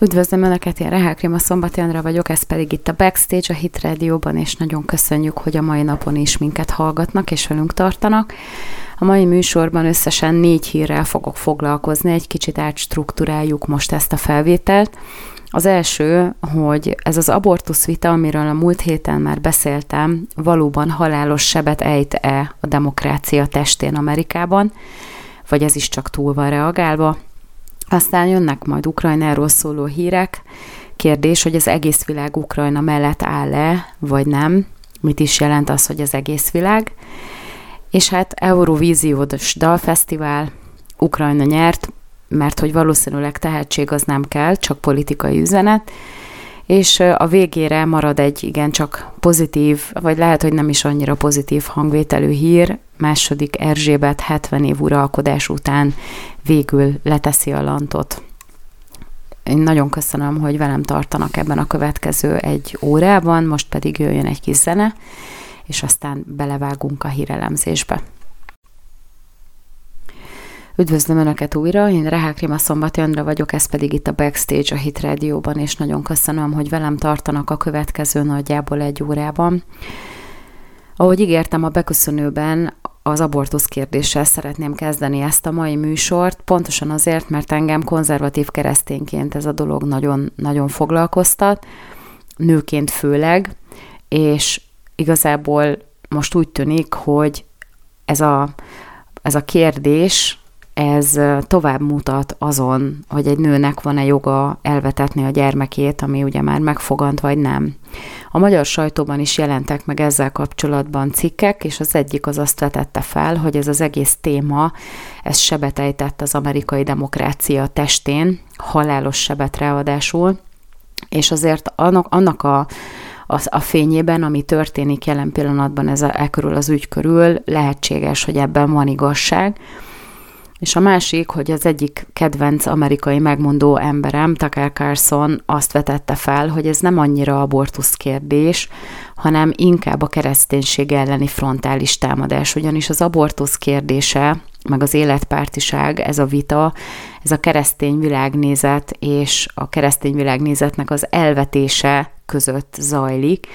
Üdvözlöm Önöket, én Rehel Krima Szombati Andra vagyok, ez pedig itt a Backstage a Hit Radio-ban, és nagyon köszönjük, hogy a mai napon is minket hallgatnak és velünk tartanak. A mai műsorban összesen négy hírrel fogok foglalkozni, egy kicsit átstruktúráljuk most ezt a felvételt. Az első, hogy ez az abortusz vita, amiről a múlt héten már beszéltem, valóban halálos sebet ejt-e a demokrácia testén Amerikában, vagy ez is csak túl van reagálva. Aztán jönnek majd Ukrajnáról szóló hírek. Kérdés, hogy az egész világ Ukrajna mellett áll-e, vagy nem. Mit is jelent az, hogy az egész világ. És hát Eurovíziós dalfesztivál, Ukrajna nyert, mert hogy valószínűleg tehetség az nem kell, csak politikai üzenet, és a végére marad egy igen csak pozitív, vagy lehet, hogy nem is annyira pozitív hangvételű hír, második Erzsébet 70 év uralkodás után végül leteszi a lantot. Én nagyon köszönöm, hogy velem tartanak ebben a következő egy órában, most pedig jöjjön egy kis zene, és aztán belevágunk a hírelemzésbe. Üdvözlöm Önöket újra, én Rehák Krima Szombati Andra vagyok, ez pedig itt a Backstage a Hit Radio-ban, és nagyon köszönöm, hogy velem tartanak a következő nagyjából egy órában. Ahogy ígértem a beköszönőben, az abortusz kérdéssel szeretném kezdeni ezt a mai műsort, pontosan azért, mert engem konzervatív keresztényként ez a dolog nagyon, nagyon foglalkoztat, nőként főleg, és igazából most úgy tűnik, hogy ez a, ez a kérdés, ez tovább mutat azon, hogy egy nőnek van-e joga elvetetni a gyermekét, ami ugye már megfogant, vagy nem. A magyar sajtóban is jelentek meg ezzel kapcsolatban cikkek, és az egyik az azt vetette fel, hogy ez az egész téma, ez sebetejtett az amerikai demokrácia testén, halálos sebet ráadásul, és azért annak, annak a a, a fényében, ami történik jelen pillanatban ez a, e körül az ügy körül, lehetséges, hogy ebben van igazság. És a másik, hogy az egyik kedvenc amerikai megmondó emberem, Tucker Carlson azt vetette fel, hogy ez nem annyira abortusz kérdés, hanem inkább a kereszténység elleni frontális támadás, ugyanis az abortusz kérdése, meg az életpártiság, ez a vita, ez a keresztény világnézet és a keresztény világnézetnek az elvetése között zajlik,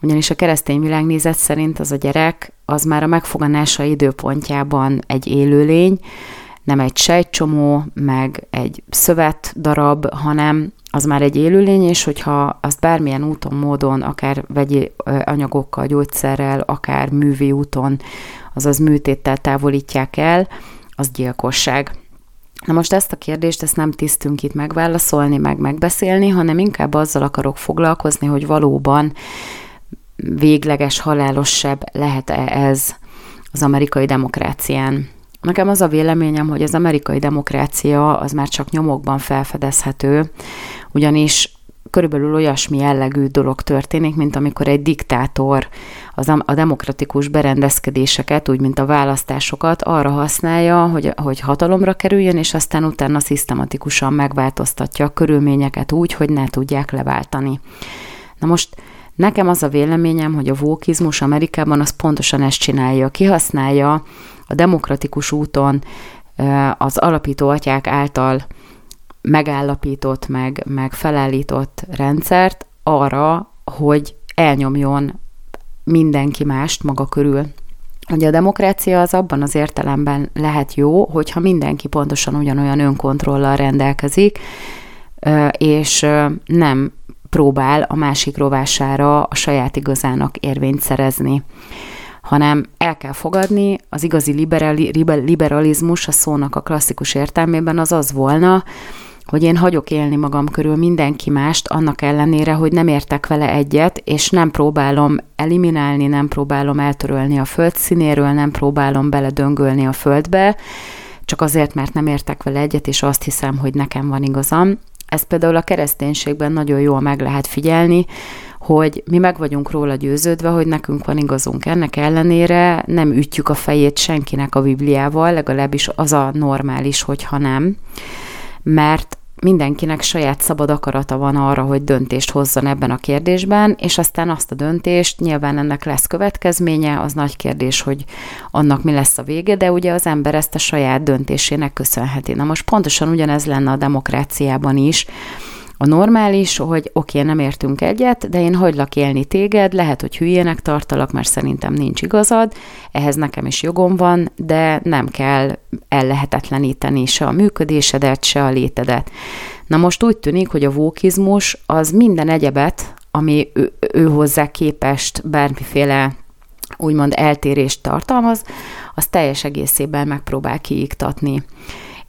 ugyanis a keresztény világnézet szerint az a gyerek az már a megfoganása időpontjában egy élőlény, nem egy sejtcsomó, meg egy szövet darab, hanem az már egy élőlény, és hogyha azt bármilyen úton, módon, akár vegyi anyagokkal, gyógyszerrel, akár művi úton, azaz műtéttel távolítják el, az gyilkosság. Na most ezt a kérdést, ezt nem tisztünk itt megválaszolni, meg megbeszélni, hanem inkább azzal akarok foglalkozni, hogy valóban végleges, halálos seb lehet-e ez az amerikai demokrácián. Nekem az a véleményem, hogy az amerikai demokrácia az már csak nyomokban felfedezhető, ugyanis körülbelül olyasmi jellegű dolog történik, mint amikor egy diktátor az a demokratikus berendezkedéseket, úgy mint a választásokat arra használja, hogy, hogy hatalomra kerüljön, és aztán utána szisztematikusan megváltoztatja a körülményeket úgy, hogy ne tudják leváltani. Na most Nekem az a véleményem, hogy a vókizmus Amerikában az pontosan ezt csinálja. Kihasználja a demokratikus úton az alapító atyák által megállapított, meg, meg felállított rendszert arra, hogy elnyomjon mindenki mást maga körül. Ugye a demokrácia az abban az értelemben lehet jó, hogyha mindenki pontosan ugyanolyan önkontrollal rendelkezik, és nem próbál a másik rovására a saját igazának érvényt szerezni hanem el kell fogadni, az igazi liberali, liberalizmus a szónak a klasszikus értelmében az az volna, hogy én hagyok élni magam körül mindenki mást, annak ellenére, hogy nem értek vele egyet, és nem próbálom eliminálni, nem próbálom eltörölni a föld színéről, nem próbálom beledöngölni a földbe, csak azért, mert nem értek vele egyet, és azt hiszem, hogy nekem van igazam. Ez például a kereszténységben nagyon jól meg lehet figyelni, hogy mi meg vagyunk róla győződve, hogy nekünk van igazunk. Ennek ellenére nem ütjük a fejét senkinek a Bibliával, legalábbis az a normális, hogyha nem, mert mindenkinek saját szabad akarata van arra, hogy döntést hozzon ebben a kérdésben, és aztán azt a döntést, nyilván ennek lesz következménye, az nagy kérdés, hogy annak mi lesz a vége, de ugye az ember ezt a saját döntésének köszönheti. Na most pontosan ugyanez lenne a demokráciában is, A normális, hogy oké, okay, nem értünk egyet, de én hagylak élni téged, lehet, hogy hülyének tartalak, mert szerintem nincs igazad, ehhez nekem is jogom van, de nem kell ellehetetleníteni se a működésedet, se a létedet. Na most úgy tűnik, hogy a vókizmus az minden egyebet, ami ő, ő hozzá képest bármiféle úgymond eltérést tartalmaz, az teljes egészében megpróbál kiiktatni.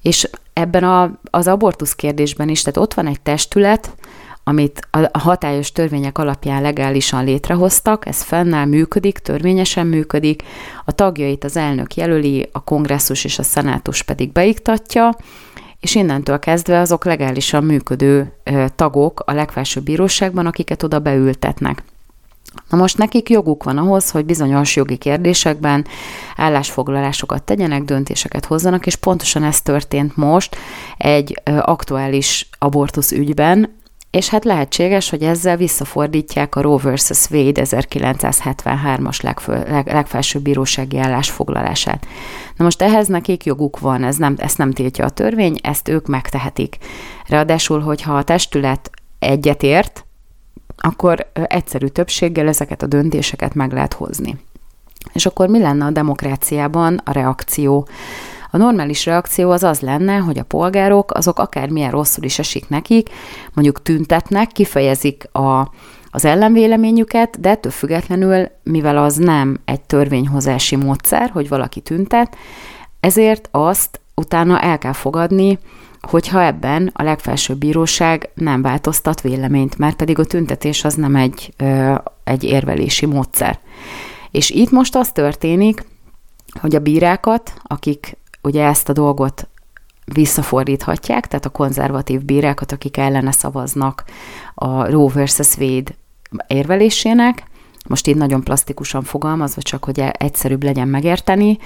És ebben a, az abortusz kérdésben is, tehát ott van egy testület, amit a hatályos törvények alapján legálisan létrehoztak, ez fennáll, működik, törvényesen működik, a tagjait az elnök jelöli, a kongresszus és a szenátus pedig beiktatja, és innentől kezdve azok legálisan működő tagok a legfelsőbb bíróságban, akiket oda beültetnek. Na most nekik joguk van ahhoz, hogy bizonyos jogi kérdésekben állásfoglalásokat tegyenek, döntéseket hozzanak, és pontosan ez történt most egy aktuális abortusz ügyben, és hát lehetséges, hogy ezzel visszafordítják a Roe vs. Wade 1973-as legfő, leg, legfelsőbb bírósági állásfoglalását. Na most ehhez nekik joguk van, ez nem, ezt nem tiltja a törvény, ezt ők megtehetik. Ráadásul, hogyha a testület egyetért, akkor egyszerű többséggel ezeket a döntéseket meg lehet hozni. És akkor mi lenne a demokráciában a reakció? A normális reakció az az lenne, hogy a polgárok azok akármilyen rosszul is esik nekik, mondjuk tüntetnek, kifejezik a, az ellenvéleményüket, de ettől függetlenül, mivel az nem egy törvényhozási módszer, hogy valaki tüntet, ezért azt utána el kell fogadni, hogyha ebben a legfelsőbb bíróság nem változtat véleményt, mert pedig a tüntetés az nem egy, egy érvelési módszer. És itt most az történik, hogy a bírákat, akik ugye ezt a dolgot visszafordíthatják, tehát a konzervatív bírákat, akik ellene szavaznak a Roe vs. Wade érvelésének, most így nagyon plastikusan fogalmazva, csak hogy egyszerűbb legyen megérteni,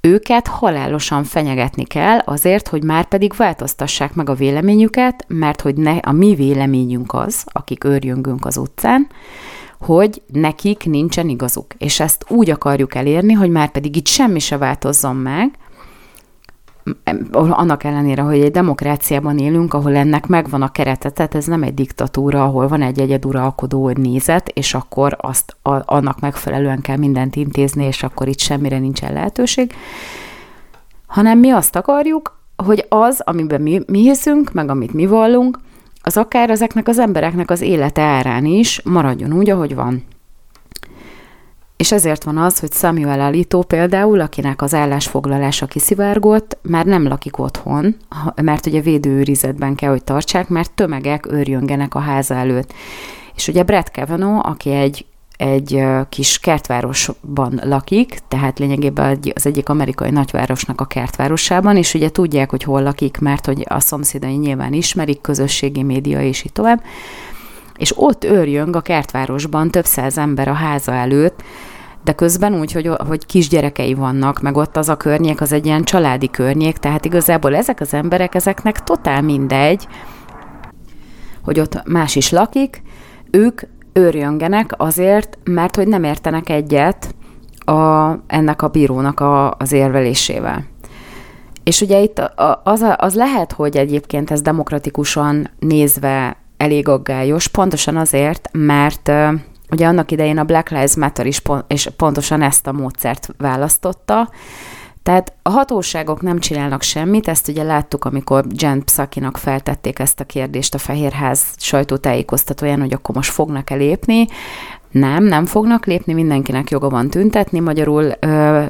őket halálosan fenyegetni kell azért, hogy már pedig változtassák meg a véleményüket, mert hogy ne, a mi véleményünk az, akik őrjöngünk az utcán, hogy nekik nincsen igazuk. És ezt úgy akarjuk elérni, hogy már pedig itt semmi se változzon meg, annak ellenére, hogy egy demokráciában élünk, ahol ennek megvan a kerete, tehát ez nem egy diktatúra, ahol van egy egyeduralkodó nézet, és akkor azt a, annak megfelelően kell mindent intézni, és akkor itt semmire nincsen lehetőség, hanem mi azt akarjuk, hogy az, amiben mi, mi hiszünk, meg amit mi vallunk, az akár ezeknek az embereknek az élete árán is maradjon úgy, ahogy van. És ezért van az, hogy Samuel Alito például, akinek az állásfoglalása kiszivárgott, már nem lakik otthon, mert ugye védőőrizetben kell, hogy tartsák, mert tömegek őrjöngenek a háza előtt. És ugye Brett Kavanaugh, aki egy egy kis kertvárosban lakik, tehát lényegében az egyik amerikai nagyvárosnak a kertvárosában, és ugye tudják, hogy hol lakik, mert hogy a szomszédai nyilván ismerik, közösségi média és így tovább, és ott őrjöng a kertvárosban több száz ember a háza előtt, de közben úgy, hogy, hogy kisgyerekei vannak, meg ott az a környék, az egy ilyen családi környék, tehát igazából ezek az emberek, ezeknek totál mindegy, hogy ott más is lakik, ők őrjöngenek azért, mert hogy nem értenek egyet a, ennek a bírónak a, az érvelésével. És ugye itt az, az lehet, hogy egyébként ez demokratikusan nézve elég aggályos, pontosan azért, mert ugye annak idején a Black Lives Matter is pont, és pontosan ezt a módszert választotta, tehát a hatóságok nem csinálnak semmit, ezt ugye láttuk, amikor Jen Psakinak feltették ezt a kérdést a Fehérház sajtótájékoztatóján, hogy akkor most fognak-e lépni. Nem, nem fognak lépni, mindenkinek joga van tüntetni, magyarul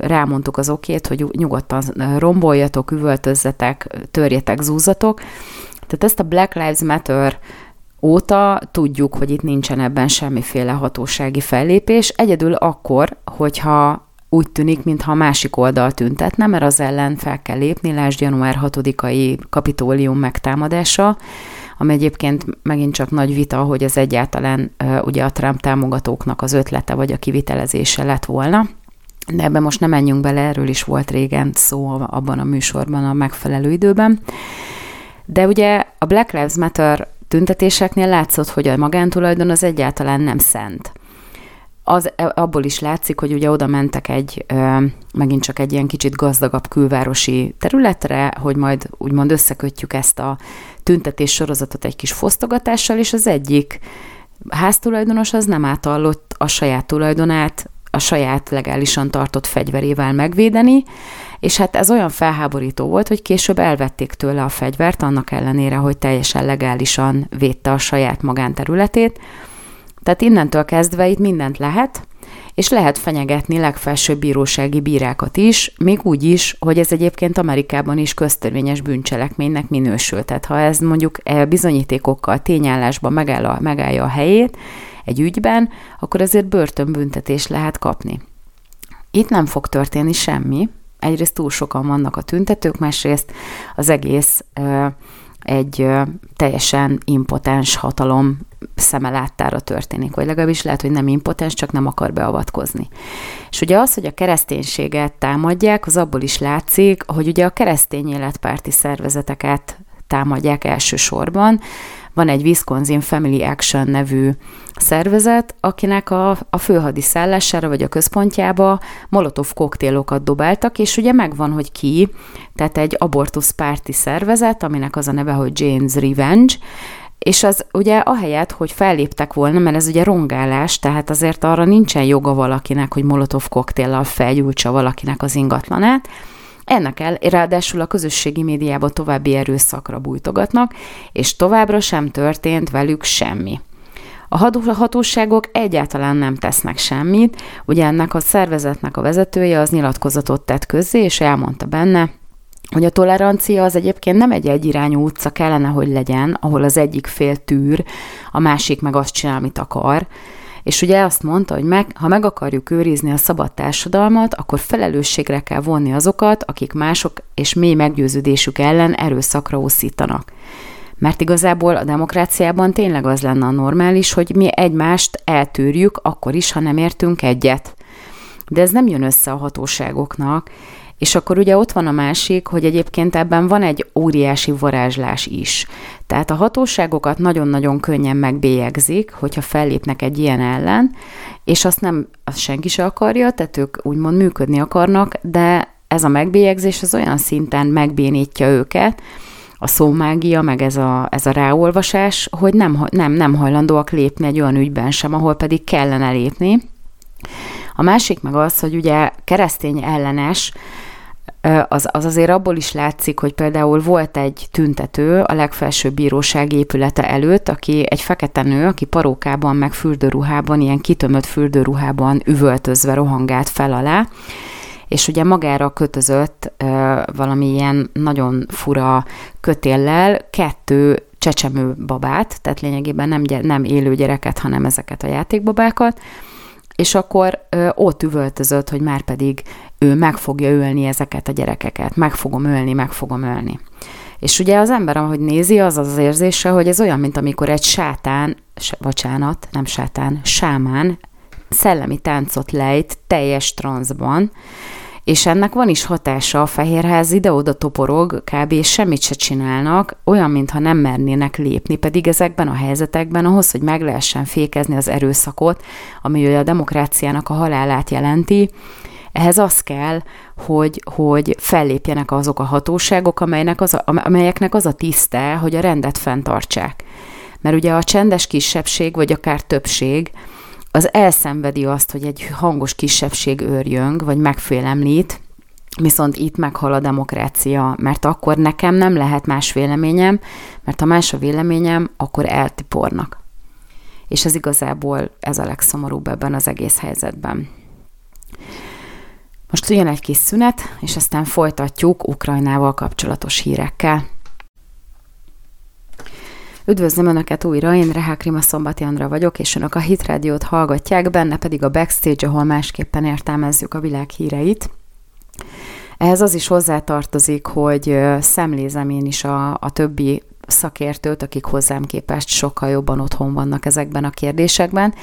rámondtuk az okét, hogy nyugodtan romboljatok, üvöltözzetek, törjetek, zúzatok. Tehát ezt a Black Lives Matter óta tudjuk, hogy itt nincsen ebben semmiféle hatósági fellépés, egyedül akkor, hogyha úgy tűnik, mintha a másik oldal tüntetne, mert az ellen fel kell lépni, lásd január 6-ai kapitólium megtámadása, ami egyébként megint csak nagy vita, hogy ez egyáltalán ugye a Trump támogatóknak az ötlete vagy a kivitelezése lett volna. De ebben most nem menjünk bele, erről is volt régen szó abban a műsorban a megfelelő időben. De ugye a Black Lives Matter tüntetéseknél látszott, hogy a magántulajdon az egyáltalán nem szent. az abból is látszik, hogy ugye oda mentek egy, megint csak egy ilyen kicsit gazdagabb külvárosi területre, hogy majd úgymond összekötjük ezt a tüntetés sorozatot egy kis fosztogatással, és az egyik háztulajdonos az nem átallott a saját tulajdonát a saját legálisan tartott fegyverével megvédeni, és hát ez olyan felháborító volt, hogy később elvették tőle a fegyvert, annak ellenére, hogy teljesen legálisan védte a saját magánterületét. Tehát innentől kezdve itt mindent lehet, és lehet fenyegetni legfelsőbb bírósági bírákat is, még úgy is, hogy ez egyébként Amerikában is köztörvényes bűncselekménynek minősül. Tehát ha ez mondjuk e bizonyítékokkal, tényállásban megáll a, megállja a helyét egy ügyben, akkor azért börtönbüntetés lehet kapni. Itt nem fog történni semmi, egyrészt túl sokan vannak a tüntetők, másrészt az egész egy teljesen impotens hatalom szeme láttára történik, vagy legalábbis lehet, hogy nem impotens, csak nem akar beavatkozni. És ugye az, hogy a kereszténységet támadják, az abból is látszik, hogy ugye a keresztény életpárti szervezeteket támadják elsősorban, van egy Wisconsin Family Action nevű szervezet, akinek a, a főhadiszállására vagy a központjába molotov koktélokat dobáltak, és ugye megvan, hogy ki, tehát egy abortusz párti szervezet, aminek az a neve, hogy Jane's Revenge, és az ugye ahelyett, hogy felléptek volna, mert ez ugye rongálás, tehát azért arra nincsen joga valakinek, hogy molotov koktéllal felgyújtsa valakinek az ingatlanát, ennek el, ráadásul a közösségi médiában további erőszakra bújtogatnak, és továbbra sem történt velük semmi. A hatóságok egyáltalán nem tesznek semmit, ugye ennek a szervezetnek a vezetője az nyilatkozatot tett közzé, és elmondta benne, hogy a tolerancia az egyébként nem egy egyirányú utca kellene, hogy legyen, ahol az egyik fél tűr, a másik meg azt csinál, amit akar, és ugye azt mondta, hogy meg, ha meg akarjuk őrizni a szabad társadalmat, akkor felelősségre kell vonni azokat, akik mások és mély meggyőződésük ellen erőszakra úszítanak. Mert igazából a demokráciában tényleg az lenne a normális, hogy mi egymást eltűrjük, akkor is, ha nem értünk egyet. De ez nem jön össze a hatóságoknak, és akkor ugye ott van a másik, hogy egyébként ebben van egy óriási varázslás is. Tehát a hatóságokat nagyon-nagyon könnyen megbélyegzik, hogyha fellépnek egy ilyen ellen, és azt nem, azt senki se akarja, tehát ők úgymond működni akarnak, de ez a megbélyegzés az olyan szinten megbénítja őket, a szómágia, meg ez a, ez a ráolvasás, hogy nem, nem, nem hajlandóak lépni egy olyan ügyben sem, ahol pedig kellene lépni. A másik meg az, hogy ugye keresztény ellenes az, az azért abból is látszik, hogy például volt egy tüntető a legfelsőbb bíróság épülete előtt, aki egy fekete nő, aki parókában, meg fürdőruhában, ilyen kitömött fürdőruhában üvöltözve rohangált fel alá, és ugye magára kötözött uh, valami ilyen nagyon fura kötéllel kettő csecsemő babát, tehát lényegében nem, nem élő gyereket, hanem ezeket a játékbabákat, és akkor ö, ott üvöltözött, hogy már pedig ő meg fogja ölni ezeket a gyerekeket, meg fogom ölni, meg fogom ölni. És ugye az ember, ahogy nézi, az az érzése, hogy ez olyan, mint amikor egy sátán, bocsánat, nem sátán, sámán szellemi táncot lejt teljes transzban, és ennek van is hatása, a Fehérház ide-oda toporog, kb. és semmit se csinálnak, olyan, mintha nem mernének lépni, pedig ezekben a helyzetekben ahhoz, hogy meg lehessen fékezni az erőszakot, ami a demokráciának a halálát jelenti, ehhez az kell, hogy, hogy fellépjenek azok a hatóságok, amelynek az a, amelyeknek az a tiszte, hogy a rendet fenntartsák. Mert ugye a csendes kisebbség, vagy akár többség, az elszenvedi azt, hogy egy hangos kisebbség őrjöng, vagy megfélemlít, viszont itt meghal a demokrácia, mert akkor nekem nem lehet más véleményem, mert ha más a véleményem, akkor eltipornak. És ez igazából ez a legszomorúbb ebben az egész helyzetben. Most jön egy kis szünet, és aztán folytatjuk Ukrajnával kapcsolatos hírekkel. Üdvözlöm Önöket újra, én Rehák Rima Szombati Andra vagyok, és Önök a Hit Radio-t hallgatják, benne pedig a Backstage, ahol másképpen értelmezzük a világ híreit. Ehhez az is hozzátartozik, hogy szemlézem én is a, a többi szakértőt, akik hozzám képest sokkal jobban otthon vannak ezekben a kérdésekben,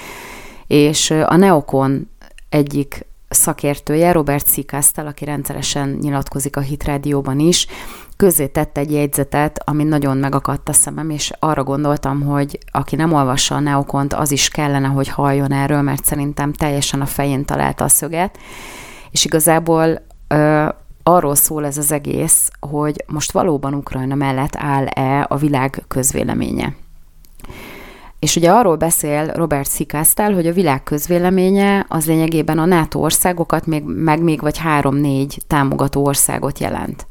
és a Neokon egyik szakértője, Robert Szikasztal, aki rendszeresen nyilatkozik a Hit Rádióban is, közé tett egy jegyzetet, ami nagyon megakadt a szemem, és arra gondoltam, hogy aki nem olvassa a Neokont, az is kellene, hogy halljon erről, mert szerintem teljesen a fején találta a szöget. És igazából ö, arról szól ez az egész, hogy most valóban Ukrajna mellett áll-e a világ közvéleménye. És ugye arról beszél Robert Szikáztál, hogy a világ közvéleménye az lényegében a NATO országokat, még, meg még vagy három-négy támogató országot jelent.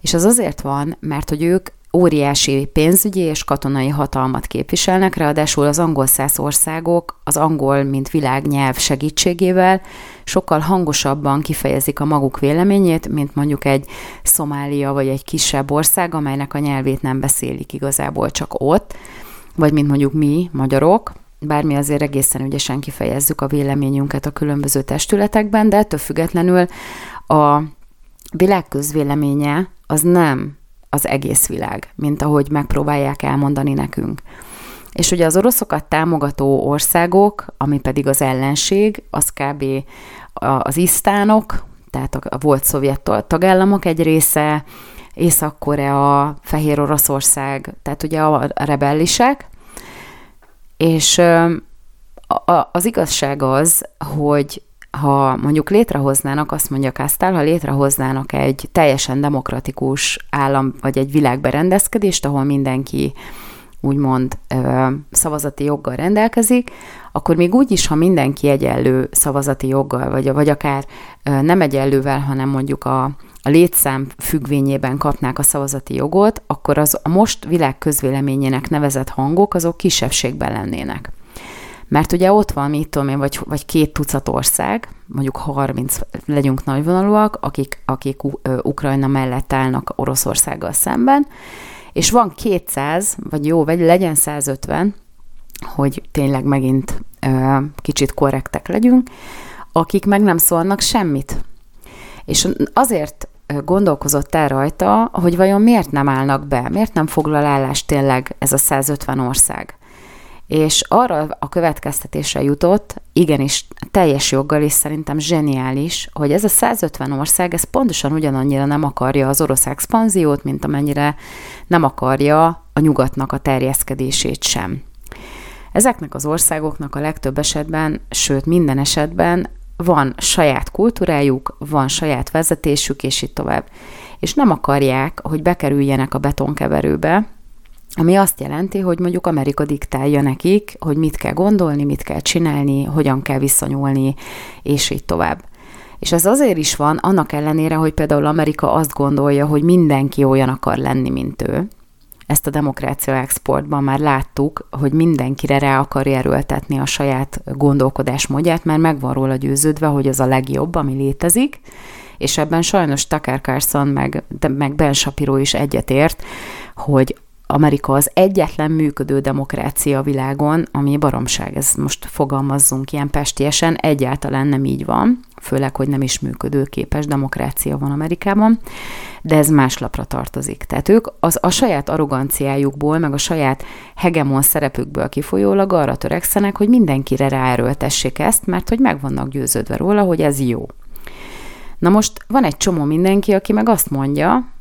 És az azért van, mert hogy ők óriási pénzügyi és katonai hatalmat képviselnek, ráadásul az angol száz országok az angol, mint világnyelv segítségével sokkal hangosabban kifejezik a maguk véleményét, mint mondjuk egy Szomália vagy egy kisebb ország, amelynek a nyelvét nem beszélik igazából csak ott, vagy mint mondjuk mi, magyarok, bármi azért egészen ügyesen kifejezzük a véleményünket a különböző testületekben, de ettől függetlenül a világ közvéleménye az nem az egész világ, mint ahogy megpróbálják elmondani nekünk. És ugye az oroszokat támogató országok, ami pedig az ellenség, az kb. az isztánok, tehát a volt szovjet tagállamok egy része, Észak-Korea, Fehér Oroszország, tehát ugye a rebellisek, és az igazság az, hogy ha mondjuk létrehoznának, azt mondja Kasztál, ha létrehoznának egy teljesen demokratikus állam, vagy egy világberendezkedést, ahol mindenki úgymond szavazati joggal rendelkezik, akkor még úgy is, ha mindenki egyenlő szavazati joggal, vagy, vagy akár nem egyenlővel, hanem mondjuk a, a létszám függvényében kapnák a szavazati jogot, akkor az a most világ közvéleményének nevezett hangok, azok kisebbségben lennének. Mert ugye ott van, mit tudom én, vagy, vagy két tucat ország, mondjuk 30, legyünk nagyvonalúak, akik, akik Ukrajna mellett állnak Oroszországgal szemben, és van 200, vagy jó, vagy legyen 150, hogy tényleg megint ö, kicsit korrektek legyünk, akik meg nem szólnak semmit. És azért gondolkozott el rajta, hogy vajon miért nem állnak be, miért nem foglal állást tényleg ez a 150 ország és arra a következtetésre jutott, igenis teljes joggal és szerintem zseniális, hogy ez a 150 ország, ez pontosan ugyanannyira nem akarja az orosz expanziót, mint amennyire nem akarja a nyugatnak a terjeszkedését sem. Ezeknek az országoknak a legtöbb esetben, sőt minden esetben van saját kultúrájuk, van saját vezetésük, és így tovább. És nem akarják, hogy bekerüljenek a betonkeverőbe, ami azt jelenti, hogy mondjuk Amerika diktálja nekik, hogy mit kell gondolni, mit kell csinálni, hogyan kell viszonyulni, és így tovább. És ez azért is van, annak ellenére, hogy például Amerika azt gondolja, hogy mindenki olyan akar lenni, mint ő. Ezt a demokrácia exportban már láttuk, hogy mindenkire rá akarja erőltetni a saját gondolkodásmódját, mert meg van róla győződve, hogy az a legjobb, ami létezik, és ebben sajnos Tucker Carlson meg, meg Ben Shapiro is egyetért, hogy Amerika az egyetlen működő demokrácia a világon, ami baromság, ez most fogalmazzunk ilyen pestiesen, egyáltalán nem így van, főleg, hogy nem is működőképes demokrácia van Amerikában, de ez más lapra tartozik. Tehát ők az, a saját arroganciájukból, meg a saját hegemon szerepükből kifolyólag arra törekszenek, hogy mindenkire ráerőltessék ezt, mert hogy meg vannak győződve róla, hogy ez jó. Na most van egy csomó mindenki, aki meg azt mondja,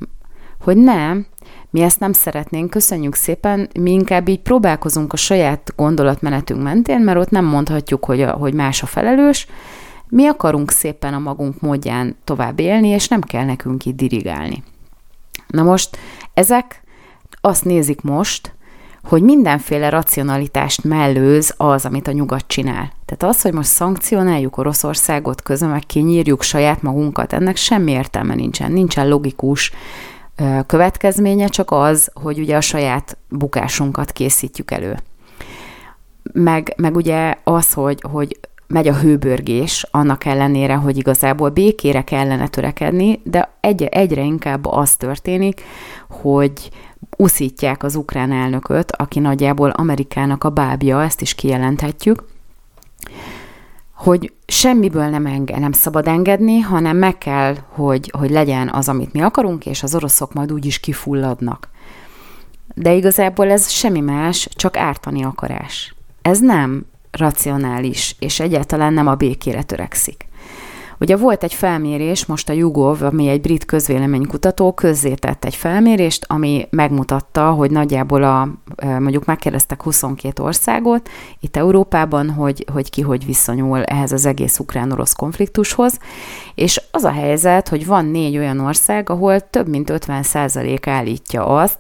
hogy nem, mi ezt nem szeretnénk, köszönjük szépen, mi inkább így próbálkozunk a saját gondolatmenetünk mentén, mert ott nem mondhatjuk, hogy, a, hogy más a felelős, mi akarunk szépen a magunk módján tovább élni, és nem kell nekünk itt dirigálni. Na most ezek azt nézik most, hogy mindenféle racionalitást mellőz az, amit a nyugat csinál. Tehát az, hogy most szankcionáljuk Oroszországot közben, meg kinyírjuk saját magunkat, ennek semmi értelme nincsen. Nincsen logikus következménye, csak az, hogy ugye a saját bukásunkat készítjük elő. Meg, meg ugye az, hogy, hogy megy a hőbörgés, annak ellenére, hogy igazából békére kellene törekedni, de egy, egyre inkább az történik, hogy uszítják az ukrán elnököt, aki nagyjából Amerikának a bábja, ezt is kijelenthetjük, hogy semmiből nem, enge, nem szabad engedni, hanem meg kell, hogy, hogy legyen az, amit mi akarunk, és az oroszok majd úgy is kifulladnak. De igazából ez semmi más, csak ártani akarás. Ez nem racionális, és egyáltalán nem a békére törekszik. Ugye volt egy felmérés, most a YouGov, ami egy brit közvéleménykutató, közzétett egy felmérést, ami megmutatta, hogy nagyjából a, mondjuk megkérdeztek 22 országot itt Európában, hogy, hogy ki hogy viszonyul ehhez az egész ukrán-orosz konfliktushoz, és az a helyzet, hogy van négy olyan ország, ahol több mint 50% állítja azt,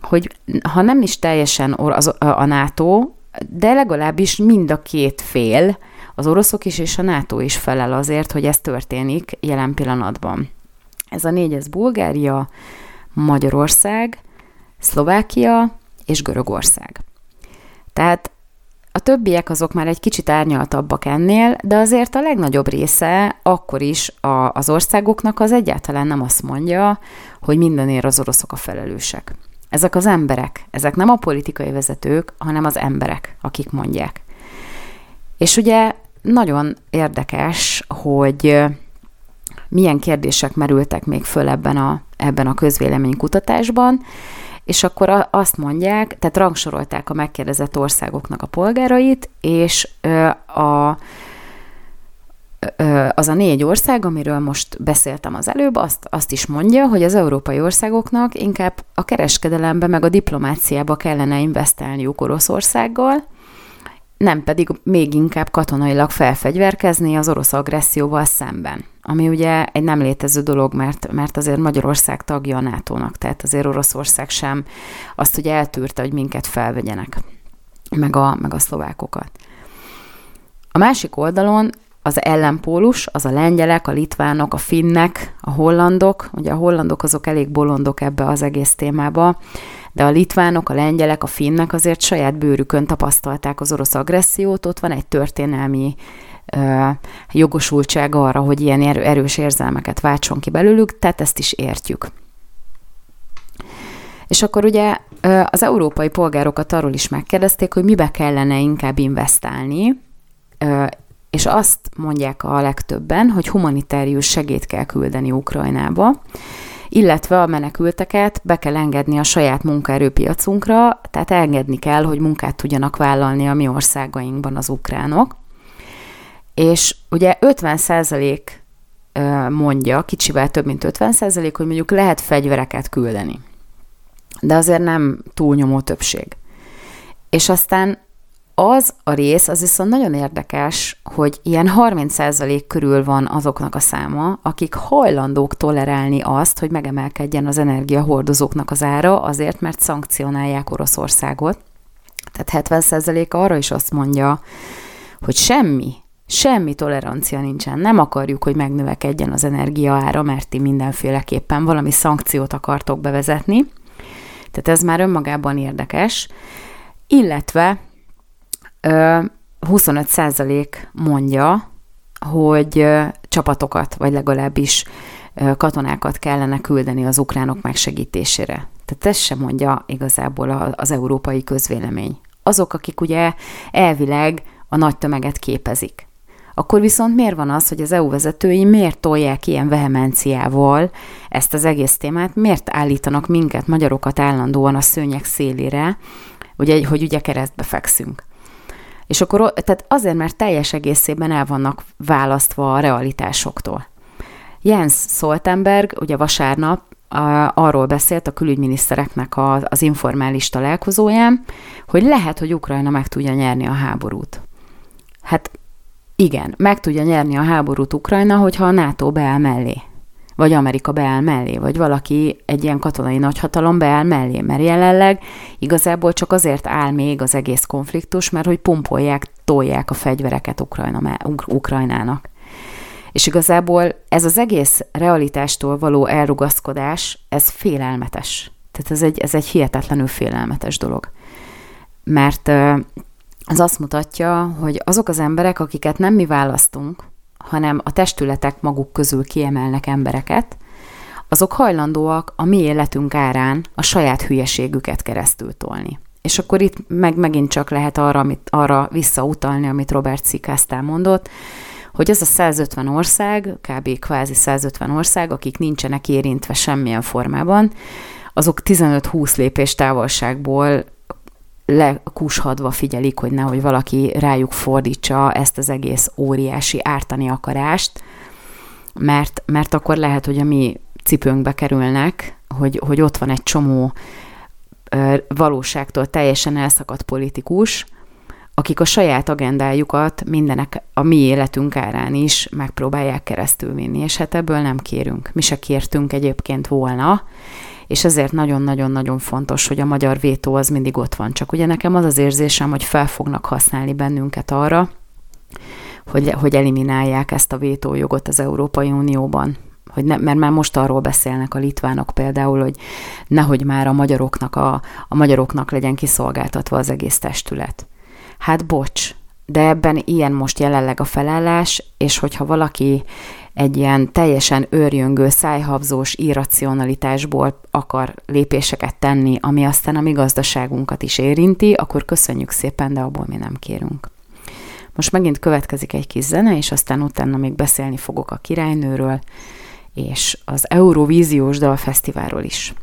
hogy ha nem is teljesen a NATO, de legalábbis mind a két fél, az oroszok is és a NATO is felel azért, hogy ez történik jelen pillanatban. Ez a négy, ez Bulgária, Magyarország, Szlovákia és Görögország. Tehát a többiek azok már egy kicsit árnyaltabbak ennél, de azért a legnagyobb része akkor is a, az országoknak az egyáltalán nem azt mondja, hogy mindenért az oroszok a felelősek. Ezek az emberek, ezek nem a politikai vezetők, hanem az emberek, akik mondják. És ugye nagyon érdekes, hogy milyen kérdések merültek még föl ebben a, ebben a közvéleménykutatásban, és akkor azt mondják, tehát rangsorolták a megkérdezett országoknak a polgárait, és a, az a négy ország, amiről most beszéltem az előbb, azt, azt is mondja, hogy az európai országoknak inkább a kereskedelembe meg a diplomáciába kellene investálniuk Oroszországgal, nem pedig még inkább katonailag felfegyverkezni az orosz agresszióval szemben. Ami ugye egy nem létező dolog, mert, mert azért Magyarország tagja a NATO-nak, tehát azért Oroszország sem azt ugye eltűrte, hogy minket felvegyenek, meg a, meg a szlovákokat. A másik oldalon az ellenpólus, az a lengyelek, a litvánok, a finnek, a hollandok, ugye a hollandok azok elég bolondok ebbe az egész témába, de a litvánok, a lengyelek, a finnek azért saját bőrükön tapasztalták az orosz agressziót, ott van egy történelmi ö, jogosultság arra, hogy ilyen erős érzelmeket váltson ki belőlük, tehát ezt is értjük. És akkor ugye az európai polgárokat arról is megkérdezték, hogy mibe kellene inkább investálni, és azt mondják a legtöbben, hogy humanitárius segét kell küldeni Ukrajnába, illetve a menekülteket be kell engedni a saját munkaerőpiacunkra, tehát engedni kell, hogy munkát tudjanak vállalni a mi országainkban az ukránok. És ugye 50 százalék mondja, kicsivel több mint 50 százalék, hogy mondjuk lehet fegyvereket küldeni. De azért nem túlnyomó többség. És aztán az a rész, az viszont nagyon érdekes, hogy ilyen 30% körül van azoknak a száma, akik hajlandók tolerálni azt, hogy megemelkedjen az energiahordozóknak az ára, azért, mert szankcionálják Oroszországot. Tehát 70% arra is azt mondja, hogy semmi, semmi tolerancia nincsen. Nem akarjuk, hogy megnövekedjen az energia ára, mert ti mindenféleképpen valami szankciót akartok bevezetni. Tehát ez már önmagában érdekes. Illetve 25% mondja, hogy csapatokat, vagy legalábbis katonákat kellene küldeni az ukránok megsegítésére. Tehát ezt sem mondja igazából az európai közvélemény. Azok, akik ugye elvileg a nagy tömeget képezik. Akkor viszont miért van az, hogy az EU vezetői miért tolják ilyen vehemenciával ezt az egész témát, miért állítanak minket, magyarokat állandóan a szőnyek szélére, ugye, hogy ugye keresztbe fekszünk. És akkor, tehát azért, mert teljes egészében el vannak választva a realitásoktól. Jens Stoltenberg ugye vasárnap arról beszélt a külügyminisztereknek az informális találkozóján, hogy lehet, hogy Ukrajna meg tudja nyerni a háborút. Hát igen, meg tudja nyerni a háborút Ukrajna, hogyha a NATO beáll mellé vagy Amerika beáll mellé, vagy valaki egy ilyen katonai nagyhatalom beáll mellé, mert jelenleg igazából csak azért áll még az egész konfliktus, mert hogy pumpolják, tolják a fegyvereket Ukrajna, Ukrajnának. És igazából ez az egész realitástól való elrugaszkodás, ez félelmetes. Tehát ez egy, ez egy hihetetlenül félelmetes dolog. Mert az azt mutatja, hogy azok az emberek, akiket nem mi választunk, hanem a testületek maguk közül kiemelnek embereket, azok hajlandóak a mi életünk árán a saját hülyeségüket keresztül tolni. És akkor itt meg megint csak lehet arra, amit, arra visszautalni, amit Robert Szikáztál mondott, hogy az a 150 ország, kb. kvázi 150 ország, akik nincsenek érintve semmilyen formában, azok 15-20 lépés távolságból lekushadva figyelik, hogy nehogy valaki rájuk fordítsa ezt az egész óriási ártani akarást, mert, mert akkor lehet, hogy a mi cipőnkbe kerülnek, hogy, hogy ott van egy csomó valóságtól teljesen elszakadt politikus, akik a saját agendájukat mindenek a mi életünk árán is megpróbálják keresztül vinni, és hát ebből nem kérünk. Mi se kértünk egyébként volna, és ezért nagyon-nagyon-nagyon fontos, hogy a magyar vétó az mindig ott van. Csak ugye nekem az az érzésem, hogy fel fognak használni bennünket arra, hogy, hogy eliminálják ezt a vétójogot az Európai Unióban. Hogy ne, mert már most arról beszélnek a litvánok például, hogy nehogy már a magyaroknak, a, a magyaroknak legyen kiszolgáltatva az egész testület. Hát bocs, de ebben ilyen most jelenleg a felállás, és hogyha valaki egy ilyen teljesen őrjöngő, szájhabzós irracionalitásból akar lépéseket tenni, ami aztán a mi gazdaságunkat is érinti, akkor köszönjük szépen, de abból mi nem kérünk. Most megint következik egy kis zene, és aztán utána még beszélni fogok a királynőről, és az Eurovíziós Dalfesztiválról is.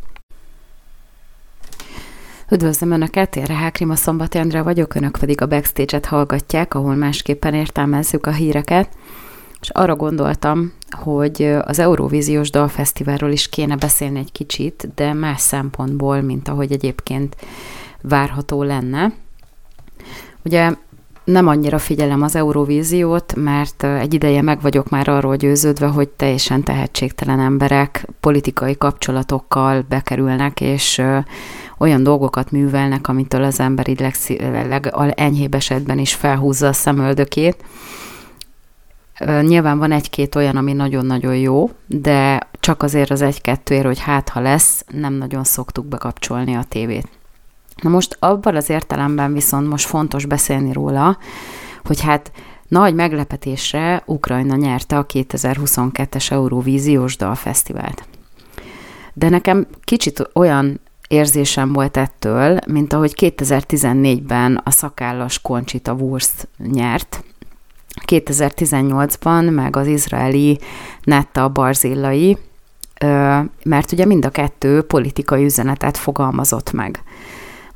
Üdvözlöm Önöket, én Rehák Rima Szombati Andrea vagyok, Önök pedig a Backstage-et hallgatják, ahol másképpen értelmezzük a híreket. És arra gondoltam, hogy az Eurovíziós Dalfesztiválról is kéne beszélni egy kicsit, de más szempontból, mint ahogy egyébként várható lenne. Ugye nem annyira figyelem az Eurovíziót, mert egy ideje meg vagyok már arról győződve, hogy teljesen tehetségtelen emberek politikai kapcsolatokkal bekerülnek, és olyan dolgokat művelnek, amitől az ember így legenyhébb esetben is felhúzza a szemöldökét. Nyilván van egy-két olyan, ami nagyon-nagyon jó, de csak azért az egy-kettőért, hogy hát ha lesz, nem nagyon szoktuk bekapcsolni a tévét. Na most abban az értelemben viszont most fontos beszélni róla, hogy hát nagy meglepetésre Ukrajna nyerte a 2022-es Eurovíziós Dalfesztivált. De nekem kicsit olyan érzésem volt ettől, mint ahogy 2014-ben a szakállas Conchita Wurst nyert, 2018-ban meg az izraeli Netta Barzillai, mert ugye mind a kettő politikai üzenetet fogalmazott meg.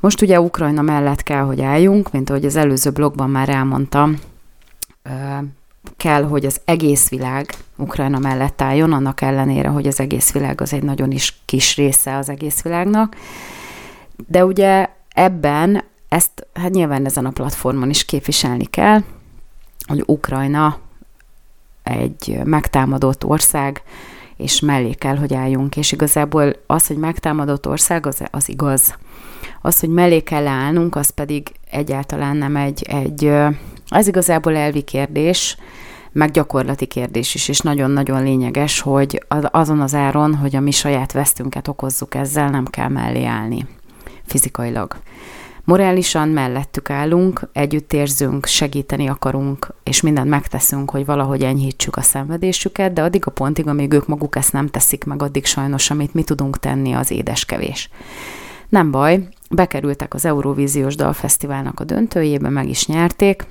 Most ugye Ukrajna mellett kell, hogy álljunk, mint ahogy az előző blogban már elmondtam, kell, hogy az egész világ Ukrajna mellett álljon, annak ellenére, hogy az egész világ az egy nagyon is kis része az egész világnak. De ugye ebben ezt hát nyilván ezen a platformon is képviselni kell, hogy Ukrajna egy megtámadott ország, és mellé kell, hogy álljunk. És igazából az, hogy megtámadott ország, az, az igaz. Az, hogy mellé kell állnunk, az pedig egyáltalán nem egy, egy az igazából elvi kérdés, meg gyakorlati kérdés is, és nagyon-nagyon lényeges, hogy azon az áron, hogy a mi saját vesztünket okozzuk ezzel, nem kell mellé állni fizikailag. Morálisan mellettük állunk, együtt érzünk, segíteni akarunk, és mindent megteszünk, hogy valahogy enyhítsük a szenvedésüket, de addig a pontig, amíg ők maguk ezt nem teszik meg, addig sajnos, amit mi tudunk tenni, az édeskevés. Nem baj, bekerültek az Eurovíziós Dalfesztiválnak a döntőjébe, meg is nyerték,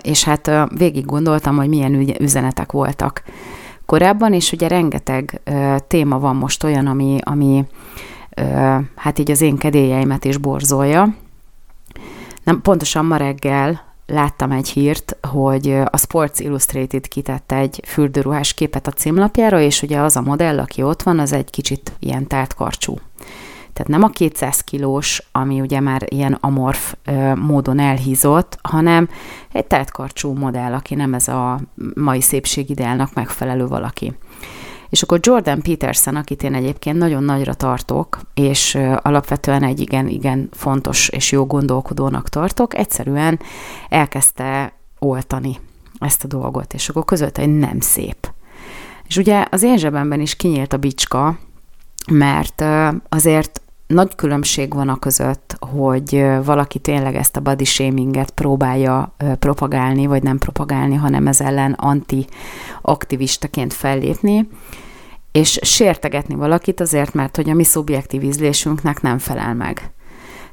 és hát végig gondoltam, hogy milyen üzenetek voltak korábban, és ugye rengeteg téma van most olyan, ami, ami hát így az én kedélyeimet is borzolja. Nem, pontosan ma reggel láttam egy hírt, hogy a Sports Illustrated kitette egy fürdőruhás képet a címlapjára, és ugye az a modell, aki ott van, az egy kicsit ilyen tártkarcsú. Tehát nem a 200 kilós, ami ugye már ilyen amorf módon elhízott, hanem egy tártkarcsú modell, aki nem ez a mai szépségideálnak megfelelő valaki. És akkor Jordan Peterson, akit én egyébként nagyon nagyra tartok, és alapvetően egy igen-igen fontos és jó gondolkodónak tartok, egyszerűen elkezdte oltani ezt a dolgot, és akkor között hogy nem szép. És ugye az én zsebemben is kinyílt a bicska, mert azért nagy különbség van a között, hogy valaki tényleg ezt a body shaminget próbálja propagálni, vagy nem propagálni, hanem ez ellen anti-aktivistaként fellépni, és sértegetni valakit azért, mert hogy a mi szubjektív ízlésünknek nem felel meg.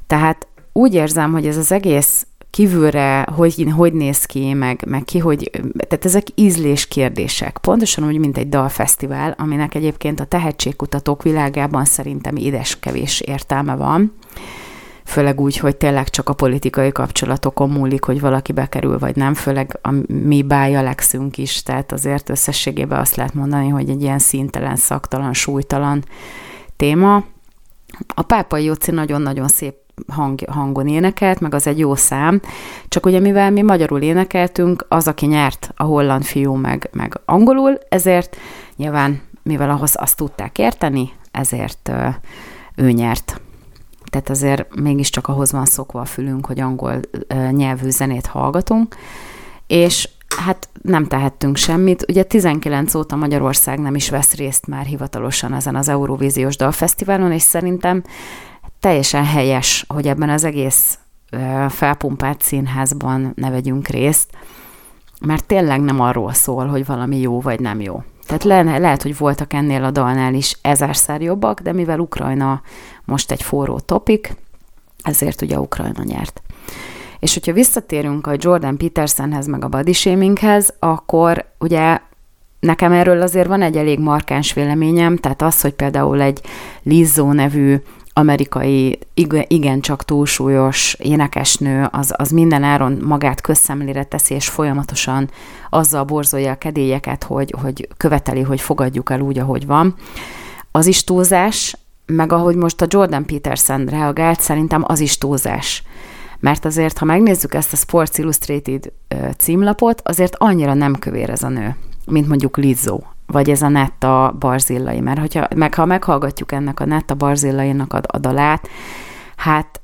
Tehát úgy érzem, hogy ez az egész kívülre hogy, hogy néz ki, meg, meg ki, hogy, tehát ezek ízlés kérdések. Pontosan úgy, mint egy dalfesztivál, aminek egyébként a tehetségkutatók világában szerintem édes kevés értelme van. főleg úgy, hogy tényleg csak a politikai kapcsolatokon múlik, hogy valaki bekerül, vagy nem, főleg a mi bájalexünk is, tehát azért összességében azt lehet mondani, hogy egy ilyen szintelen, szaktalan, súlytalan téma. A pápai Jóci nagyon-nagyon szép hang, hangon énekelt, meg az egy jó szám, csak ugye mivel mi magyarul énekeltünk, az, aki nyert, a holland fiú meg, meg angolul, ezért nyilván, mivel ahhoz azt tudták érteni, ezért ő nyert. Tehát azért mégiscsak ahhoz van szokva a fülünk, hogy angol nyelvű zenét hallgatunk, és hát nem tehettünk semmit. Ugye 19 óta Magyarország nem is vesz részt már hivatalosan ezen az Eurovíziós Dalfesztiválon, és szerintem teljesen helyes, hogy ebben az egész felpumpált színházban ne vegyünk részt, mert tényleg nem arról szól, hogy valami jó vagy nem jó. Tehát le, lehet, hogy voltak ennél a dalnál is ezerszer jobbak, de mivel Ukrajna most egy forró topik, ezért ugye Ukrajna nyert. És hogyha visszatérünk a Jordan Petersonhez, meg a body shaminghez, akkor ugye nekem erről azért van egy elég markáns véleményem, tehát az, hogy például egy Lizzo nevű amerikai, igencsak túlsúlyos énekesnő, az, az minden áron magát közszemlére teszi, és folyamatosan azzal borzolja a kedélyeket, hogy, hogy követeli, hogy fogadjuk el úgy, ahogy van. Az is túlzás, meg ahogy most a Jordan Peterson reagált, szerintem az is túlzás. Mert azért, ha megnézzük ezt a Sports Illustrated címlapot, azért annyira nem kövér ez a nő, mint mondjuk Lizzo, vagy ez a Netta Barzillai, mert hogyha, meg ha meghallgatjuk ennek a Netta Barzillainak a, a dalát, hát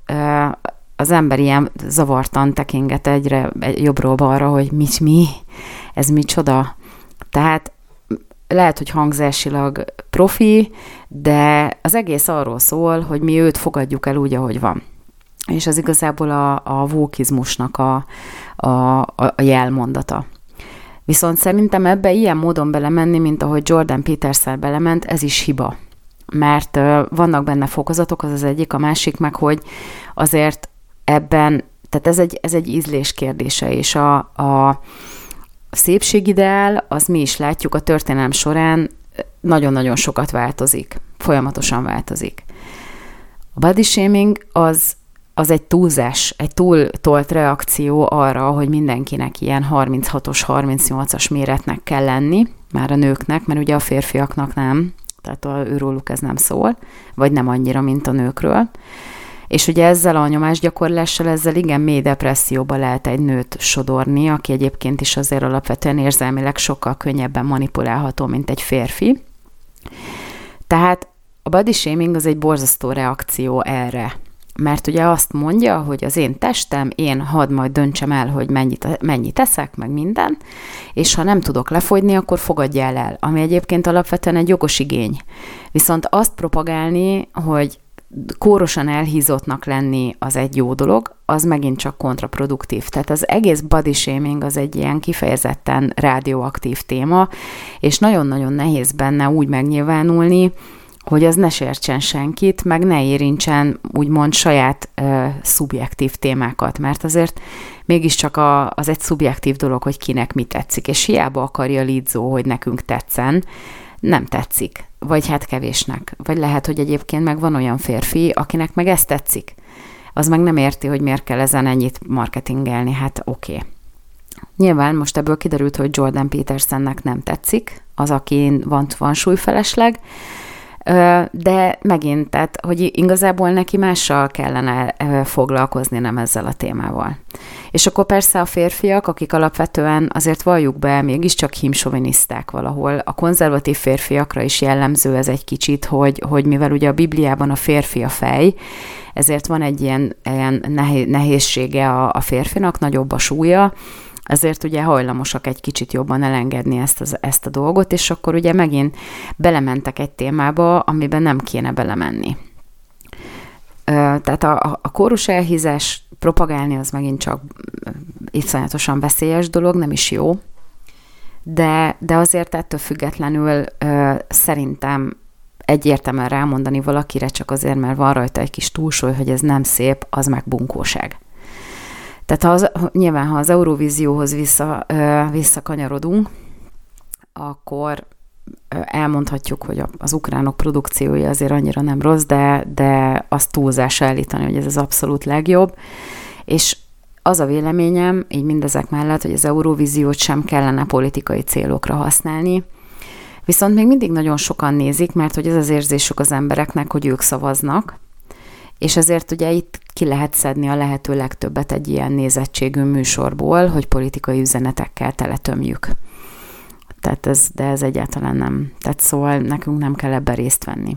az ember ilyen zavartan tekinget egyre jobbról balra, hogy mit mi, ez micsoda. Tehát lehet, hogy hangzásilag profi, de az egész arról szól, hogy mi őt fogadjuk el úgy, ahogy van. És ez igazából a, a vókizmusnak a, a, a jelmondata. Viszont szerintem ebbe ilyen módon belemenni, mint ahogy Jordan Peterson belement, ez is hiba. Mert vannak benne fokozatok, az az egyik, a másik meg, hogy azért ebben, tehát ez egy, ez egy ízlés kérdése, és a, a szépségideál, az mi is látjuk a történelem során, nagyon-nagyon sokat változik, folyamatosan változik. A body shaming az az egy túlzás, egy túltolt reakció arra, hogy mindenkinek ilyen 36-os, 38-as méretnek kell lenni, már a nőknek, mert ugye a férfiaknak nem, tehát a, őróluk ez nem szól, vagy nem annyira, mint a nőkről. És ugye ezzel a nyomásgyakorlással, ezzel igen mély depresszióba lehet egy nőt sodorni, aki egyébként is azért alapvetően érzelmileg sokkal könnyebben manipulálható, mint egy férfi. Tehát a body shaming az egy borzasztó reakció erre, mert ugye azt mondja, hogy az én testem, én hadd majd döntsem el, hogy mennyit, mennyit eszek, meg minden, és ha nem tudok lefogyni, akkor fogadjál el, ami egyébként alapvetően egy jogos igény. Viszont azt propagálni, hogy kórosan elhízottnak lenni az egy jó dolog, az megint csak kontraproduktív. Tehát az egész body shaming az egy ilyen kifejezetten radioaktív téma, és nagyon-nagyon nehéz benne úgy megnyilvánulni, hogy az ne sértsen senkit, meg ne érintsen úgymond saját ö, szubjektív témákat, mert azért mégiscsak a, az egy szubjektív dolog, hogy kinek mi tetszik, és hiába akarja Lidzó, hogy nekünk tetszen, nem tetszik, vagy hát kevésnek. Vagy lehet, hogy egyébként meg van olyan férfi, akinek meg ezt tetszik. Az meg nem érti, hogy miért kell ezen ennyit marketingelni, hát oké. Okay. Nyilván most ebből kiderült, hogy Jordan Petersonnek nem tetszik, az, aki van, van súlyfelesleg, de megint, tehát, hogy igazából neki mással kellene foglalkozni, nem ezzel a témával. És akkor persze a férfiak, akik alapvetően azért valljuk be, mégiscsak himsoviniszták valahol. A konzervatív férfiakra is jellemző ez egy kicsit, hogy, hogy mivel ugye a Bibliában a férfi a fej, ezért van egy ilyen, ilyen nehézsége a, a férfinak, nagyobb a súlya, ezért ugye hajlamosak egy kicsit jobban elengedni ezt, az, ezt a dolgot, és akkor ugye megint belementek egy témába, amiben nem kéne belemenni. Tehát a, a kórus elhízás propagálni az megint csak iszonyatosan veszélyes dolog, nem is jó, de, de azért ettől függetlenül szerintem egyértelműen rámondani valakire csak azért, mert van rajta egy kis túlsúly, hogy ez nem szép, az meg bunkóság. Tehát ha az, nyilván, ha az Eurovízióhoz vissza, visszakanyarodunk, akkor elmondhatjuk, hogy az ukránok produkciója azért annyira nem rossz, de, de azt túlzás állítani, hogy ez az abszolút legjobb. És az a véleményem, így mindezek mellett, hogy az Eurovíziót sem kellene politikai célokra használni, Viszont még mindig nagyon sokan nézik, mert hogy ez az érzésük az embereknek, hogy ők szavaznak, és ezért ugye itt ki lehet szedni a lehető legtöbbet egy ilyen nézettségű műsorból, hogy politikai üzenetekkel teletömjük. Tehát ez, de ez egyáltalán nem. Tehát szóval nekünk nem kell ebben részt venni.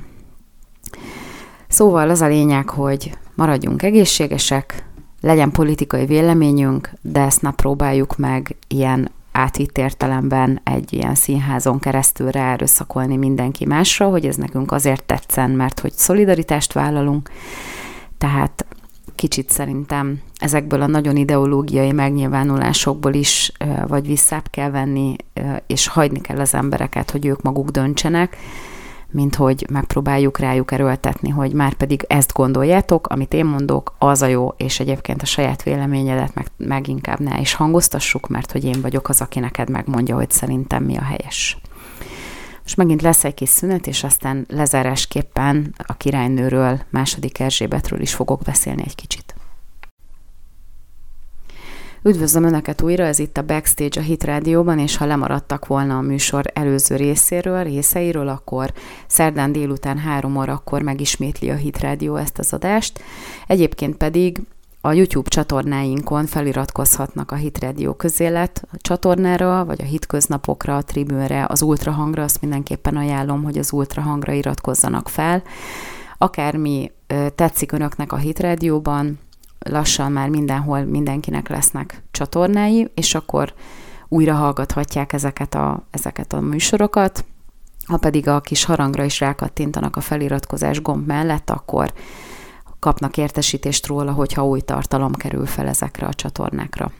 Szóval az a lényeg, hogy maradjunk egészségesek, legyen politikai véleményünk, de ezt ne próbáljuk meg ilyen átvitt értelemben egy ilyen színházon keresztül ráerőszakolni mindenki másra, hogy ez nekünk azért tetszen, mert hogy szolidaritást vállalunk, tehát kicsit szerintem ezekből a nagyon ideológiai megnyilvánulásokból is vagy visszább kell venni, és hagyni kell az embereket, hogy ők maguk döntsenek, mint hogy megpróbáljuk rájuk erőltetni, hogy már pedig ezt gondoljátok, amit én mondok, az a jó, és egyébként a saját véleményedet meg, meg inkább ne is hangoztassuk, mert hogy én vagyok az, aki neked megmondja, hogy szerintem mi a helyes. Most megint lesz egy kis szünet, és aztán lezárásképpen a királynőről, második Erzsébetről is fogok beszélni egy kicsit. Üdvözlöm Önöket újra, ez itt a Backstage a Hit Rádióban, és ha lemaradtak volna a műsor előző részéről, részeiről, akkor szerdán délután három órakor megismétli a Hit Rádió ezt az adást. Egyébként pedig a YouTube csatornáinkon feliratkozhatnak a Hit Radio közélet csatornára, vagy a Hit köznapokra, a Tribünre, az Ultrahangra, azt mindenképpen ajánlom, hogy az Ultrahangra iratkozzanak fel. Akármi tetszik önöknek a Hit Rádióban, lassan már mindenhol mindenkinek lesznek csatornái, és akkor újra hallgathatják ezeket a, ezeket a műsorokat. Ha pedig a kis harangra is rákattintanak a feliratkozás gomb mellett, akkor kapnak értesítést róla, hogyha új tartalom kerül fel ezekre a csatornákra.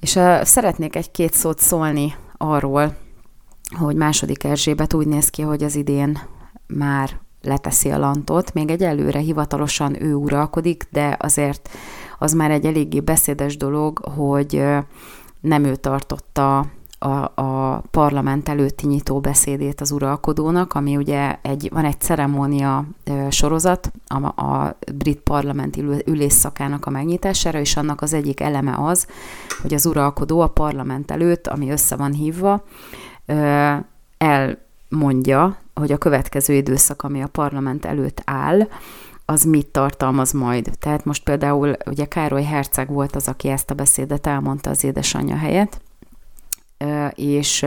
És uh, szeretnék egy-két szót szólni arról, hogy második Erzsébet úgy néz ki, hogy az idén már leteszi a lantot. Még egyelőre hivatalosan ő uralkodik, de azért az már egy eléggé beszédes dolog, hogy nem ő tartotta a, a parlament előtti nyitó beszédét az uralkodónak, ami ugye egy, van egy ceremónia sorozat a, a brit parlament ülésszakának a megnyitására, és annak az egyik eleme az, hogy az uralkodó a parlament előtt, ami össze van hívva, elmondja, hogy a következő időszak, ami a parlament előtt áll, az mit tartalmaz majd. Tehát most például ugye Károly Herceg volt az, aki ezt a beszédet elmondta az édesanyja helyett, és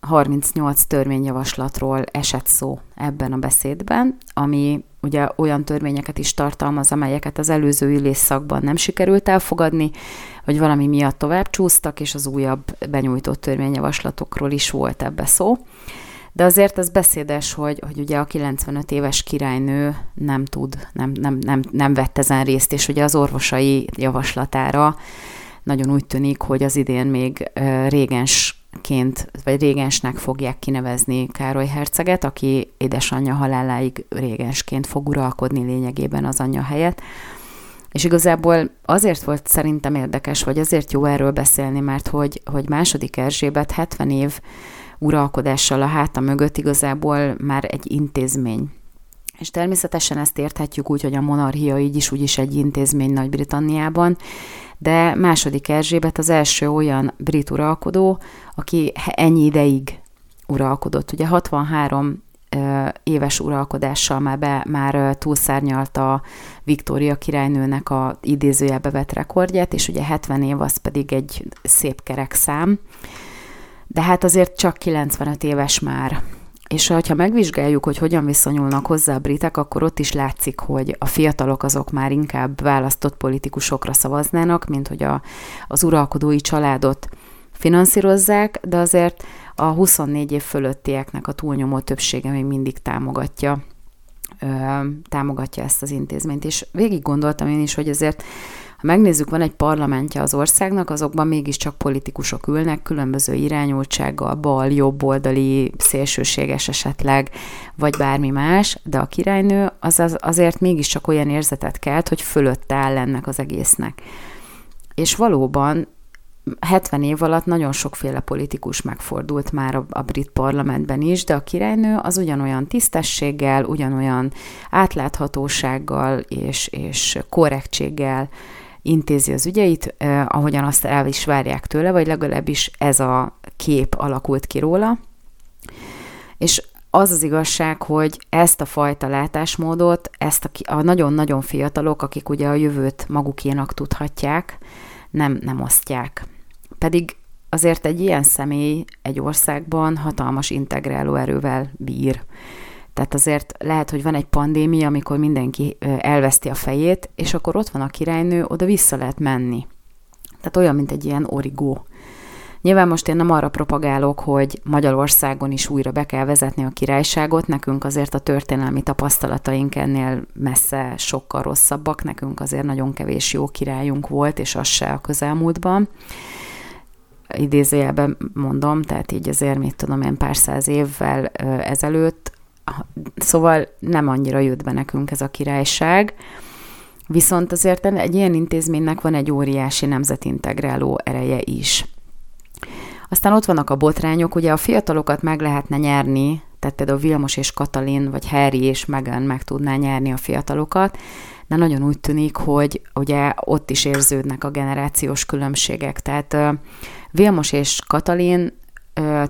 38 törvényjavaslatról esett szó ebben a beszédben, ami ugye olyan törvényeket is tartalmaz, amelyeket az előző ülésszakban nem sikerült elfogadni, vagy valami miatt tovább csúsztak, és az újabb benyújtott törvényjavaslatokról is volt ebbe szó. De azért ez beszédes, hogy, hogy ugye a 95 éves királynő nem tud, nem, nem, nem, nem vett ezen részt, és ugye az orvosai javaslatára nagyon úgy tűnik, hogy az idén még régensként, vagy régensnek fogják kinevezni Károly herceget, aki édesanyja haláláig régensként fog uralkodni lényegében az anyja helyett. És igazából azért volt szerintem érdekes, vagy azért jó erről beszélni, mert hogy, hogy második Erzsébet 70 év uralkodással a háta mögött igazából már egy intézmény. És természetesen ezt érthetjük úgy, hogy a monarchia így is úgyis egy intézmény Nagy-Britanniában, de második Erzsébet az első olyan brit uralkodó, aki ennyi ideig uralkodott. Ugye 63 éves uralkodással már, be, már túlszárnyalta Viktória királynőnek a idézőjelbe vett rekordját, és ugye 70 év az pedig egy szép kerek szám de hát azért csak 95 éves már. És ha megvizsgáljuk, hogy hogyan viszonyulnak hozzá a britek, akkor ott is látszik, hogy a fiatalok azok már inkább választott politikusokra szavaznának, mint hogy a, az uralkodói családot finanszírozzák, de azért a 24 év fölöttieknek a túlnyomó többsége még mindig támogatja támogatja ezt az intézményt. És végig gondoltam én is, hogy azért ha megnézzük, van egy parlamentje az országnak, azokban mégiscsak politikusok ülnek, különböző irányultsággal, bal, jobboldali, szélsőséges esetleg, vagy bármi más, de a királynő az, az azért mégiscsak olyan érzetet kelt, hogy fölött áll ennek az egésznek. És valóban 70 év alatt nagyon sokféle politikus megfordult már a, a brit parlamentben is, de a királynő az ugyanolyan tisztességgel, ugyanolyan átláthatósággal és, és korrektséggel intézi az ügyeit, eh, ahogyan azt el is várják tőle, vagy legalábbis ez a kép alakult ki róla. És az az igazság, hogy ezt a fajta látásmódot, ezt a, a nagyon-nagyon fiatalok, akik ugye a jövőt magukénak tudhatják, nem, nem osztják. Pedig azért egy ilyen személy egy országban hatalmas integráló erővel bír. Tehát azért lehet, hogy van egy pandémia, amikor mindenki elveszti a fejét, és akkor ott van a királynő, oda vissza lehet menni. Tehát olyan, mint egy ilyen origó. Nyilván most én nem arra propagálok, hogy Magyarországon is újra be kell vezetni a királyságot, nekünk azért a történelmi tapasztalataink ennél messze sokkal rosszabbak, nekünk azért nagyon kevés jó királyunk volt, és az se a közelmúltban idézőjelben mondom, tehát így azért, mit tudom én, pár száz évvel ezelőtt, szóval nem annyira jött be nekünk ez a királyság, viszont azért egy ilyen intézménynek van egy óriási nemzetintegráló ereje is. Aztán ott vannak a botrányok, ugye a fiatalokat meg lehetne nyerni, tehát például Vilmos és Katalin, vagy Harry és Meghan meg tudná nyerni a fiatalokat, de nagyon úgy tűnik, hogy ugye ott is érződnek a generációs különbségek. Tehát Vilmos és Katalin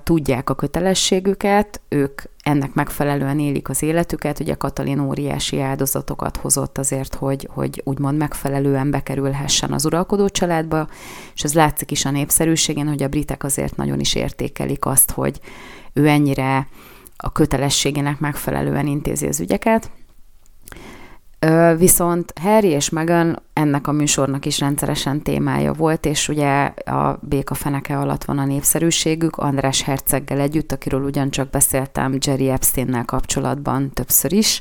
tudják a kötelességüket, ők ennek megfelelően élik az életüket. Ugye Katalin óriási áldozatokat hozott azért, hogy, hogy úgymond megfelelően bekerülhessen az uralkodó családba, és ez látszik is a népszerűségén, hogy a britek azért nagyon is értékelik azt, hogy ő ennyire a kötelességének megfelelően intézi az ügyeket. Viszont Harry és Meghan ennek a műsornak is rendszeresen témája volt, és ugye a béka feneke alatt van a népszerűségük, András Herceggel együtt, akiről ugyancsak beszéltem Jerry Epsteinnel kapcsolatban többször is,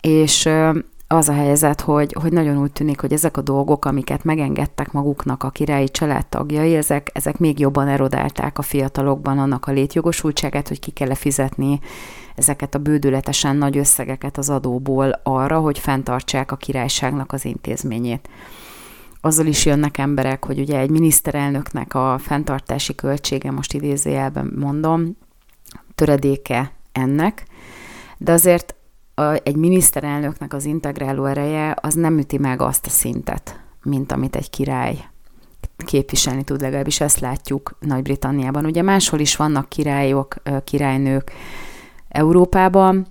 és az a helyzet, hogy, hogy nagyon úgy tűnik, hogy ezek a dolgok, amiket megengedtek maguknak a királyi családtagjai, ezek, ezek még jobban erodálták a fiatalokban annak a létjogosultságát, hogy ki kell fizetni ezeket a bődületesen nagy összegeket az adóból arra, hogy fenntartsák a királyságnak az intézményét. Azzal is jönnek emberek, hogy ugye egy miniszterelnöknek a fenntartási költsége, most idézőjelben mondom, töredéke ennek, de azért egy miniszterelnöknek az integráló ereje az nem üti meg azt a szintet, mint amit egy király képviselni tud, legalábbis ezt látjuk Nagy-Britanniában. Ugye máshol is vannak királyok, királynők Európában,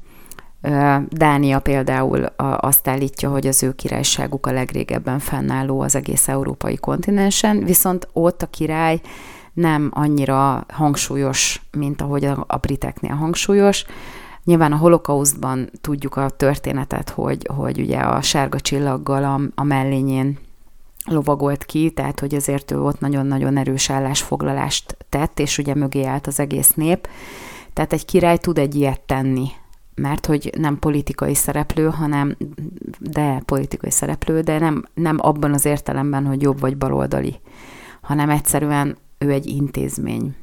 Dánia például azt állítja, hogy az ő királyságuk a legrégebben fennálló az egész európai kontinensen, viszont ott a király nem annyira hangsúlyos, mint ahogy a briteknél hangsúlyos. Nyilván a holokausztban tudjuk a történetet, hogy, hogy ugye a sárga csillaggal a, a mellényén lovagolt ki, tehát hogy azért ő ott nagyon-nagyon erős állásfoglalást tett, és ugye mögé állt az egész nép. Tehát egy király tud egy ilyet tenni, mert hogy nem politikai szereplő, hanem, de politikai szereplő, de nem, nem abban az értelemben, hogy jobb vagy baloldali, hanem egyszerűen ő egy intézmény.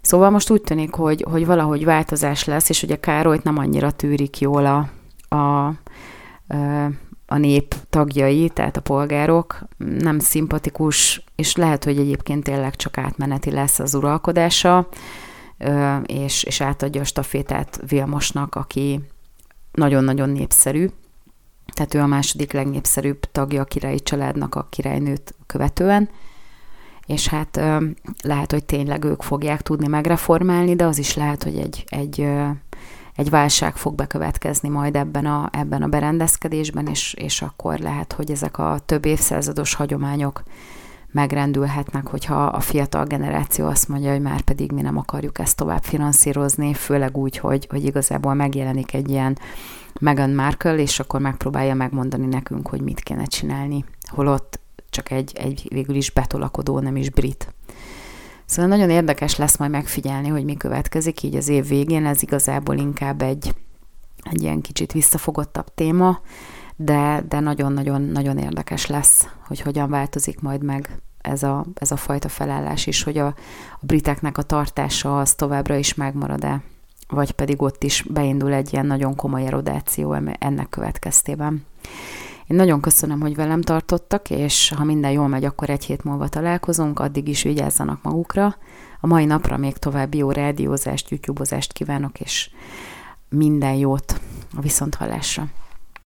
Szóval most úgy tűnik, hogy, hogy valahogy változás lesz, és ugye Károlyt nem annyira tűrik jól a, a, a nép tagjai, tehát a polgárok, nem szimpatikus, és lehet, hogy egyébként tényleg csak átmeneti lesz az uralkodása, és, és átadja a stafétát Vilmosnak, aki nagyon-nagyon népszerű, tehát ő a második legnépszerűbb tagja a királyi családnak a királynőt követően, és hát lehet, hogy tényleg ők fogják tudni megreformálni, de az is lehet, hogy egy, egy, egy válság fog bekövetkezni majd ebben a, ebben a berendezkedésben, és, és akkor lehet, hogy ezek a több évszázados hagyományok megrendülhetnek, hogyha a fiatal generáció azt mondja, hogy már pedig mi nem akarjuk ezt tovább finanszírozni, főleg úgy, hogy, hogy igazából megjelenik egy ilyen Meghan Markle, és akkor megpróbálja megmondani nekünk, hogy mit kéne csinálni. Holott csak egy, egy végül is betolakodó, nem is brit. Szóval nagyon érdekes lesz majd megfigyelni, hogy mi következik így az év végén. Ez igazából inkább egy, egy ilyen kicsit visszafogottabb téma, de, de nagyon-nagyon-nagyon érdekes lesz, hogy hogyan változik majd meg ez a, ez a fajta felállás is, hogy a, a briteknek a tartása az továbbra is megmarad-e, vagy pedig ott is beindul egy ilyen nagyon komoly erodáció ennek következtében. Én nagyon köszönöm, hogy velem tartottak, és ha minden jól megy, akkor egy hét múlva találkozunk, addig is vigyázzanak magukra. A mai napra még további jó rádiózást, youtube kívánok, és minden jót a viszonthallásra.